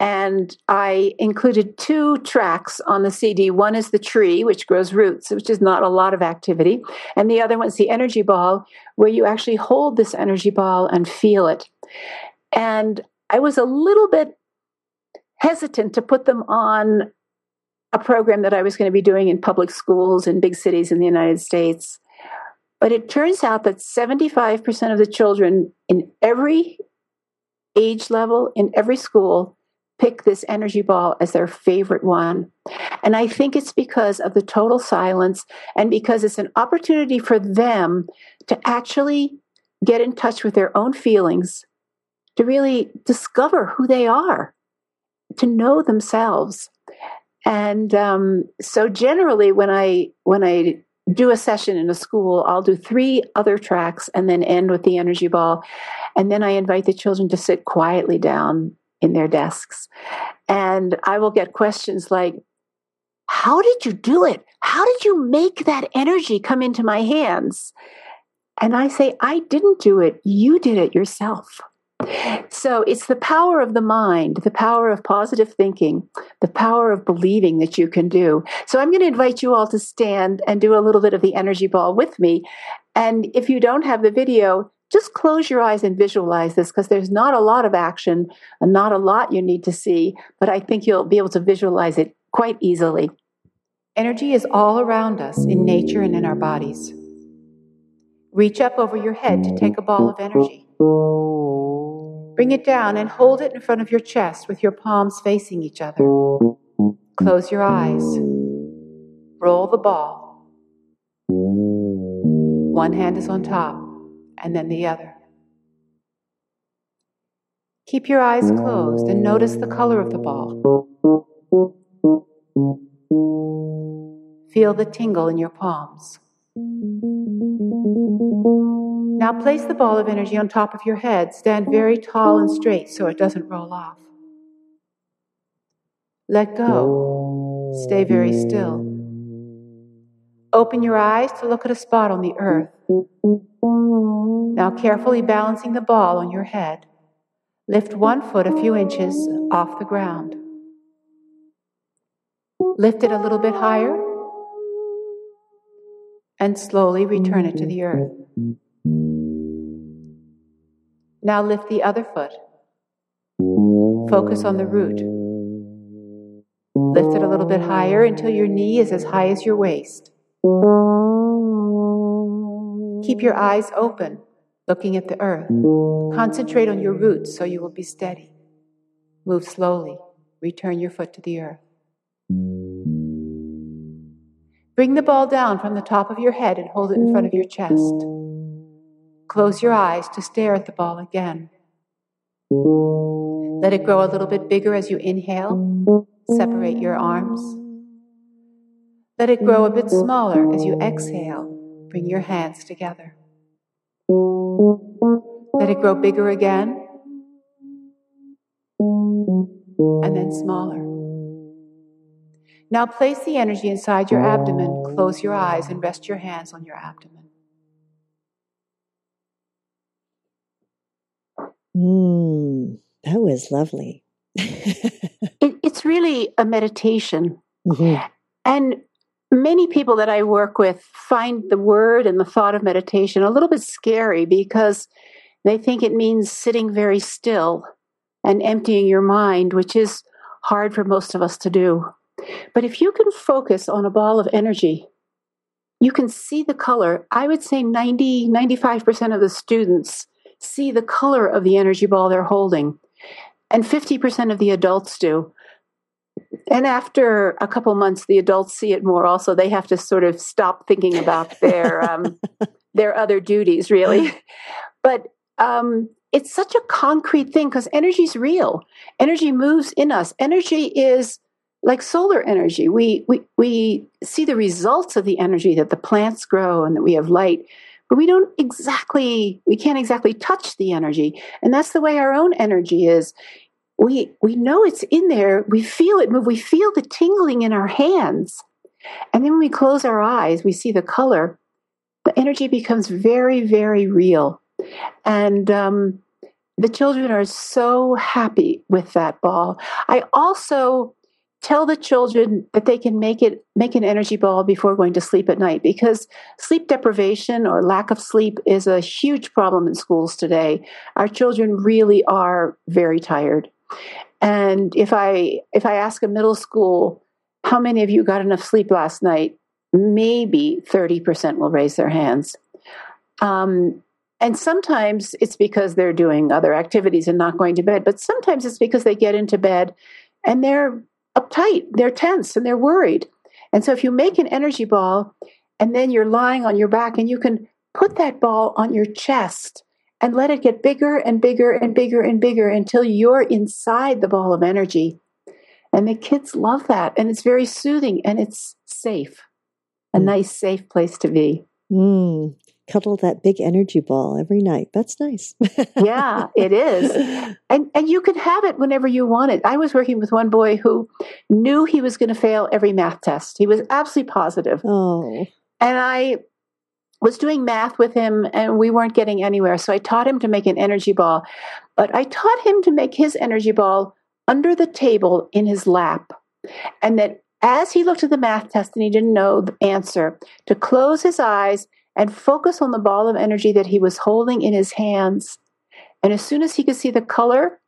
And I included two tracks on the CD. One is the tree, which grows roots, which is not a lot of activity. And the other one's the energy ball, where you actually hold this energy ball and feel it. And I was a little bit hesitant to put them on a program that I was going to be doing in public schools in big cities in the United States. But it turns out that 75% of the children in every age level, in every school, pick this energy ball as their favorite one. And I think it's because of the total silence and because it's an opportunity for them to actually get in touch with their own feelings, to really discover who they are, to know themselves. And um, so generally when I when I do a session in a school, I'll do three other tracks and then end with the energy ball. And then I invite the children to sit quietly down in their desks. And I will get questions like, How did you do it? How did you make that energy come into my hands? And I say, I didn't do it. You did it yourself. So it's the power of the mind, the power of positive thinking, the power of believing that you can do. So I'm going to invite you all to stand and do a little bit of the energy ball with me. And if you don't have the video, just close your eyes and visualize this because there's not a lot of action and not a lot you need to see, but I think you'll be able to visualize it quite easily. Energy is all around us in nature and in our bodies. Reach up over your head to take a ball of energy. Bring it down and hold it in front of your chest with your palms facing each other. Close your eyes. Roll the ball. One hand is on top, and then the other. Keep your eyes closed and notice the color of the ball. Feel the tingle in your palms. Now place the ball of energy on top of your head. Stand very tall and straight so it doesn't roll off. Let go. Stay very still. Open your eyes to look at a spot on the earth. Now, carefully balancing the ball on your head, lift one foot a few inches off the ground. Lift it a little bit higher and slowly return it to the earth. Now lift the other foot. Focus on the root. Lift it a little bit higher until your knee is as high as your waist. Keep your eyes open, looking at the earth. Concentrate on your roots so you will be steady. Move slowly. Return your foot to the earth. Bring the ball down from the top of your head and hold it in front of your chest. Close your eyes to stare at the ball again. Let it grow a little bit bigger as you inhale. Separate your arms. Let it grow a bit smaller as you exhale. Bring your hands together. Let it grow bigger again. And then smaller. Now place the energy inside your abdomen, close your eyes, and rest your hands on your abdomen. Mm, that was lovely. [LAUGHS] it, it's really a meditation. Mm-hmm. And many people that I work with find the word and the thought of meditation a little bit scary because they think it means sitting very still and emptying your mind, which is hard for most of us to do. But if you can focus on a ball of energy, you can see the color. I would say 90, 95% of the students see the color of the energy ball they're holding, and 50% of the adults do. And after a couple months, the adults see it more. Also, they have to sort of stop thinking about their [LAUGHS] um, their other duties, really. [LAUGHS] But um, it's such a concrete thing because energy is real. Energy moves in us. Energy is like solar energy. We, we, we see the results of the energy that the plants grow and that we have light, but we don't exactly, we can't exactly touch the energy. And that's the way our own energy is. We, we know it's in there. We feel it move. We feel the tingling in our hands. And then when we close our eyes, we see the color. The energy becomes very, very real. And um, the children are so happy with that ball. I also tell the children that they can make it make an energy ball before going to sleep at night because sleep deprivation or lack of sleep is a huge problem in schools today. Our children really are very tired. And if i if i ask a middle school how many of you got enough sleep last night? Maybe 30% will raise their hands. Um, and sometimes it's because they're doing other activities and not going to bed but sometimes it's because they get into bed and they're uptight, they're tense, and they're worried. And so if you make an energy ball and then you're lying on your back and you can put that ball on your chest and let it get bigger and bigger and bigger and bigger until you're inside the ball of energy. And the kids love that. And it's very soothing and it's safe, a mm. nice, safe place to be. Mm cuddle that big energy ball every night. That's nice. yeah, it is. [LAUGHS] And and you can have it whenever you want it. I was working with one boy who knew he was going to fail every math test. He was absolutely positive. Oh. And I was doing math with him and we weren't getting anywhere. So I taught him to make an energy ball. But I taught him to make his energy ball under the table in his lap. And that as he looked at the math test and he didn't know the answer, to close his eyes and focus on the ball of energy that he was holding in his hands. And as soon as he could see the color,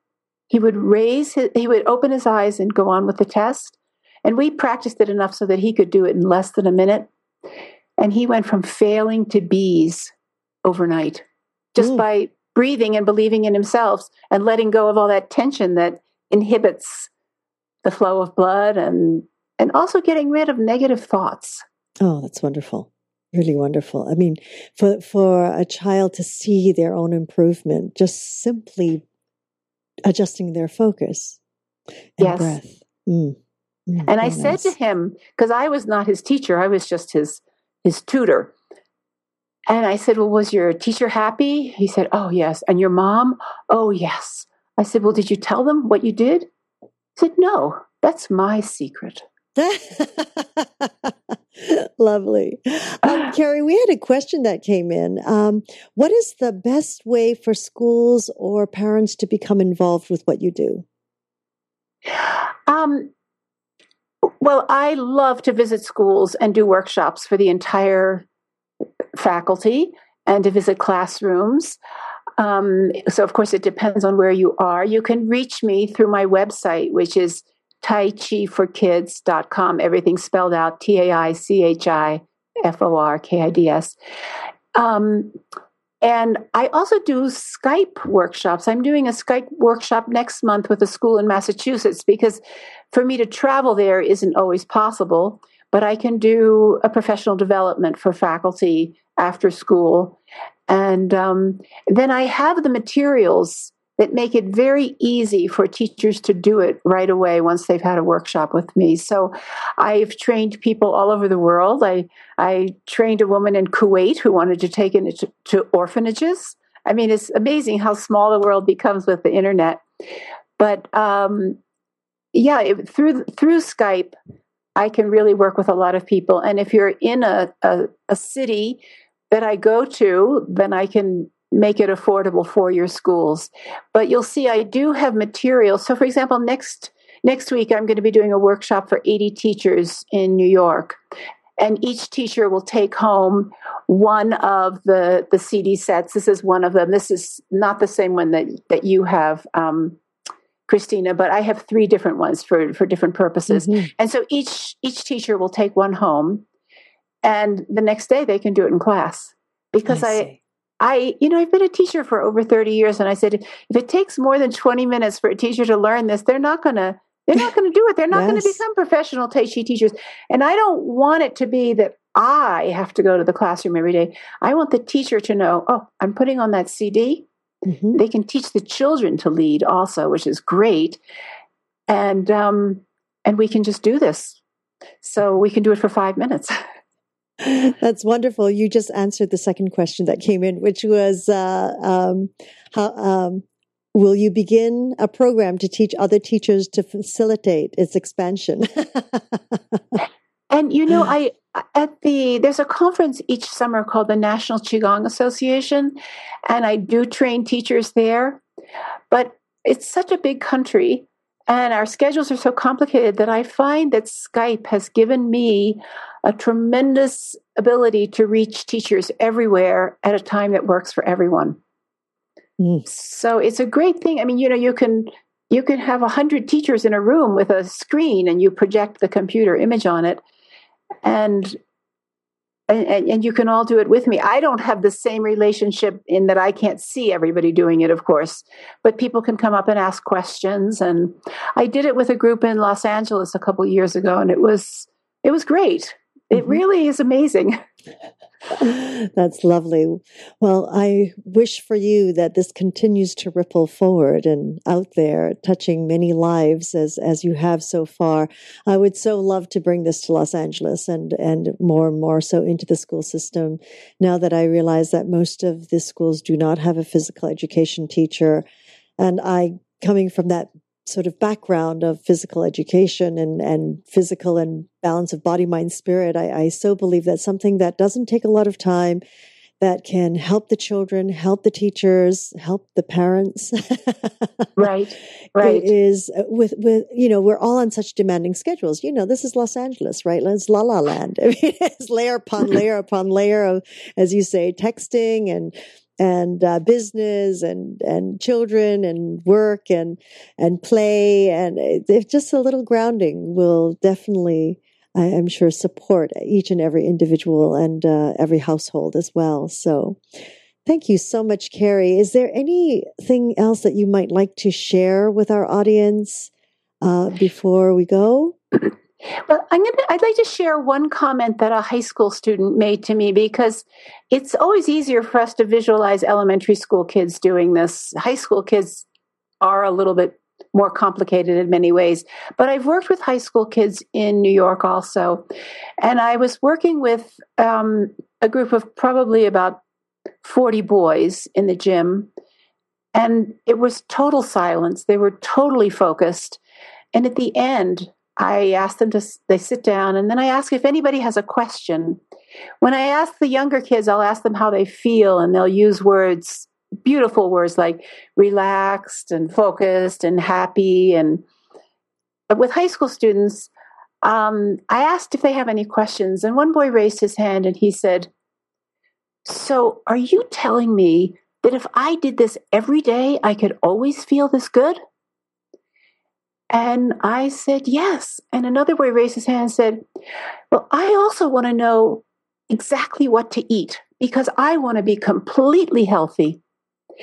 he would raise his, he would open his eyes and go on with the test. And we practiced it enough so that he could do it in less than a minute. And he went from failing to B's overnight just mm. by breathing and believing in himself and letting go of all that tension that inhibits the flow of blood and and also getting rid of negative thoughts. Oh, that's wonderful. Really wonderful. I mean, for for a child to see their own improvement, just simply adjusting their focus and yes. breath. Mm. Mm, and I nice. said to him, because I was not his teacher, I was just his his tutor. And I said, Well, was your teacher happy? He said, Oh, yes. And your mom? Oh, yes. I said, Well, did you tell them what you did? He said, No, that's my secret. [LAUGHS] [LAUGHS] Lovely. Um, [SIGHS] Carrie, we had a question that came in. Um, what is the best way for schools or parents to become involved with what you do? Um, well, I love to visit schools and do workshops for the entire faculty and to visit classrooms. Um, so, of course, it depends on where you are. You can reach me through my website, which is taichiforkids.com. Everything spelled out T A I C H I F O R K I D S. Um, and I also do Skype workshops. I'm doing a Skype workshop next month with a school in Massachusetts because for me to travel there isn't always possible, but I can do a professional development for faculty after school. And um, then I have the materials that make it very easy for teachers to do it right away once they've had a workshop with me. So I've trained people all over the world. I, I trained a woman in Kuwait who wanted to take it to, to orphanages. I mean, it's amazing how small the world becomes with the internet. But um, yeah, it, through through Skype, I can really work with a lot of people. And if you're in a, a, a city that I go to, then I can make it affordable for your schools. But you'll see I do have material. So for example, next next week I'm going to be doing a workshop for 80 teachers in New York. And each teacher will take home one of the, the CD sets. This is one of them. This is not the same one that, that you have, um, Christina, but I have three different ones for, for different purposes. Mm-hmm. And so each each teacher will take one home and the next day they can do it in class. Because I, I I, you know, I've been a teacher for over 30 years, and I said, if it takes more than 20 minutes for a teacher to learn this, they're not going to, they're not going to do it. They're not yes. going to become professional Tai Chi teachers. And I don't want it to be that I have to go to the classroom every day. I want the teacher to know, oh, I'm putting on that CD. Mm-hmm. They can teach the children to lead also, which is great. And, um, and we can just do this. So we can do it for five minutes. [LAUGHS] That's wonderful. You just answered the second question that came in, which was uh, um, how um, will you begin a program to teach other teachers to facilitate its expansion? and you know, I at the there's a conference each summer called the National Qigong Association, and I do train teachers there. But it's such a big country and our schedules are so complicated that I find that Skype has given me a tremendous ability to reach teachers everywhere at a time that works for everyone. Mm. So it's a great thing. I mean, you know, you can you can have a hundred teachers in a room with a screen and you project the computer image on it. And and, and, you can all do it with me. I don't have the same relationship in that I can't see everybody doing it, of course, but people can come up and ask questions. And I did it with a group in Los Angeles a couple years ago, and it was it was great. It mm-hmm. really is amazing. [LAUGHS] [LAUGHS] That's lovely. Well, I wish for you that this continues to ripple forward and out there, touching many lives as as you have so far. I would so love to bring this to Los Angeles and and more and more so into the school system. Now that I realize that most of the schools do not have a physical education teacher, and I coming from that sort of background of physical education and, and physical and balance of body, mind, spirit, I, I so believe that something that doesn't take a lot of time that can help the children, help the teachers, help the parents. [LAUGHS] right, right. Is uh, with with you know we're all on such demanding schedules. You know this is Los Angeles, right? It's La La Land. [LAUGHS] I mean, it's layer upon layer upon layer of, as you say, texting and and uh, business and and children and work and and play and just a little grounding will definitely I am sure support each and every individual and uh, every household as well. So Thank you so much, Carrie. Is there anything else that you might like to share with our audience uh, before we go? [CLEARS THROAT] Well, I'm gonna. I'd like to share one comment that a high school student made to me because it's always easier for us to visualize elementary school kids doing this. High school kids are a little bit more complicated in many ways. But I've worked with high school kids in New York also. And I was working with um, a group of probably about 40 boys in the gym. And it was total silence. They were totally focused. And at the end, I ask them to they sit down and then I ask if anybody has a question. When I ask the younger kids, I'll ask them how they feel and they'll use words beautiful words like relaxed and focused and happy. And with high school students, um, I asked if they have any questions, and one boy raised his hand and he said, So, are you telling me that if I did this every day, I could always feel this good? And I said, Yes. And another boy raised his hand and said, Well, I also want to know exactly what to eat because I want to be completely healthy.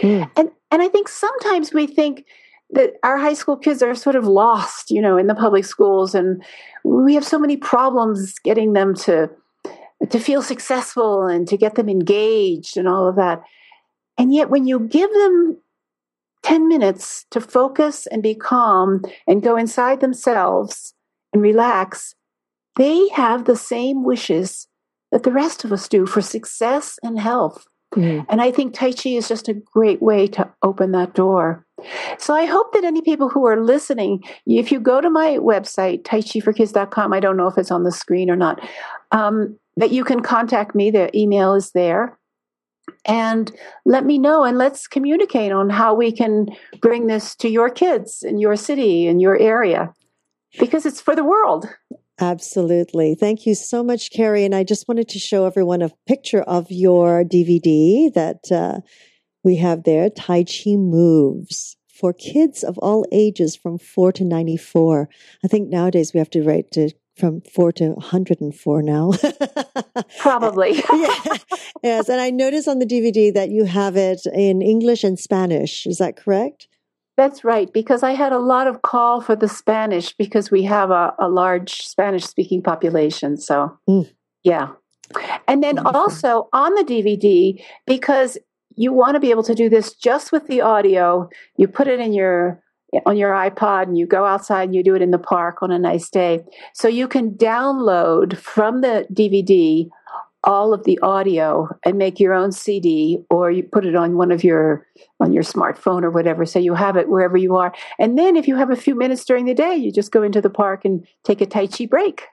Mm. And and I think sometimes we think that our high school kids are sort of lost, you know, in the public schools and we have so many problems getting them to to feel successful and to get them engaged and all of that. And yet when you give them 10 minutes to focus and be calm and go inside themselves and relax, they have the same wishes that the rest of us do for success and health. Mm. And I think Tai Chi is just a great way to open that door. So I hope that any people who are listening, if you go to my website, taichiforkids.com, I don't know if it's on the screen or not, um, that you can contact me. The email is there. And let me know and let's communicate on how we can bring this to your kids in your city, in your area, because it's for the world. Absolutely. Thank you so much, Carrie. And I just wanted to show everyone a picture of your DVD that uh, we have there Tai Chi Moves for kids of all ages from 4 to 94. I think nowadays we have to write to from 4 to 104 now. [LAUGHS] Probably. [LAUGHS] yeah. Yes. And I noticed on the DVD that you have it in English and Spanish. Is that correct? That's right, because I had a lot of call for the Spanish because we have a, a large Spanish speaking population. So, mm. yeah. And then Wonderful. also on the DVD, because you want to be able to do this just with the audio, you put it in your on your iPod and you go outside and you do it in the park on a nice day. So you can download from the DVD all of the audio and make your own CD or you put it on one of your on your smartphone or whatever. So you have it wherever you are. And then if you have a few minutes during the day you just go into the park and take a tai chi break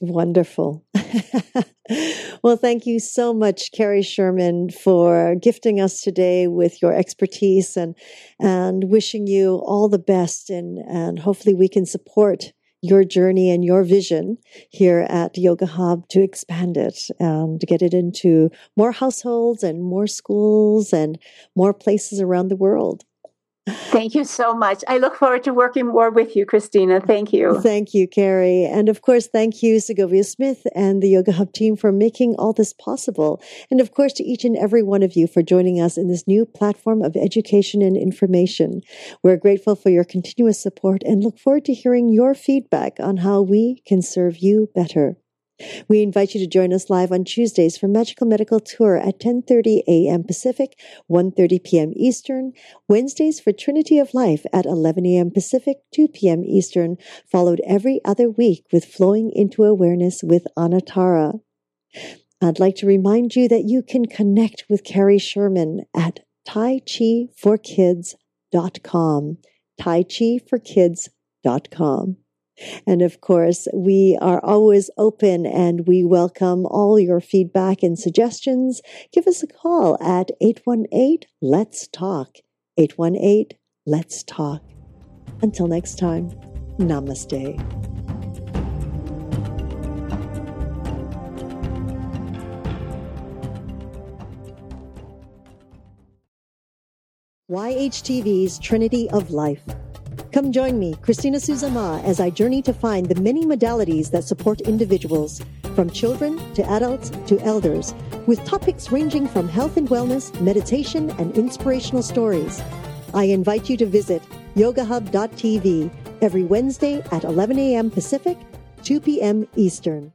wonderful [LAUGHS] well thank you so much carrie sherman for gifting us today with your expertise and and wishing you all the best and and hopefully we can support your journey and your vision here at Yoga Hub to expand it and get it into more households and more schools and more places around the world. Thank you so much. I look forward to working more with you, Christina. Thank you. Thank you, Carrie. And of course, thank you, Segovia Smith and the Yoga Hub team for making all this possible. And of course, to each and every one of you for joining us in this new platform of education and information. We're grateful for your continuous support and look forward to hearing your feedback on how we can serve you better. We invite you to join us live on Tuesdays for Magical Medical Tour at 10:30 a.m. Pacific, 1:30 p.m. Eastern, Wednesdays for Trinity of Life at 11 a.m. Pacific, 2 p.m. Eastern, followed every other week with Flowing into Awareness with Anatara. I'd like to remind you that you can connect with Carrie Sherman at taichiforkids.com. taichiforkids.com. And of course, we are always open and we welcome all your feedback and suggestions. Give us a call at 818 Let's Talk. 818 Let's Talk. Until next time, namaste. YHTV's Trinity of Life Come join me, Christina Suzama, as I journey to find the many modalities that support individuals, from children to adults to elders, with topics ranging from health and wellness, meditation, and inspirational stories. I invite you to visit yogahub.tv every Wednesday at 11 a.m. Pacific, 2 p.m. Eastern.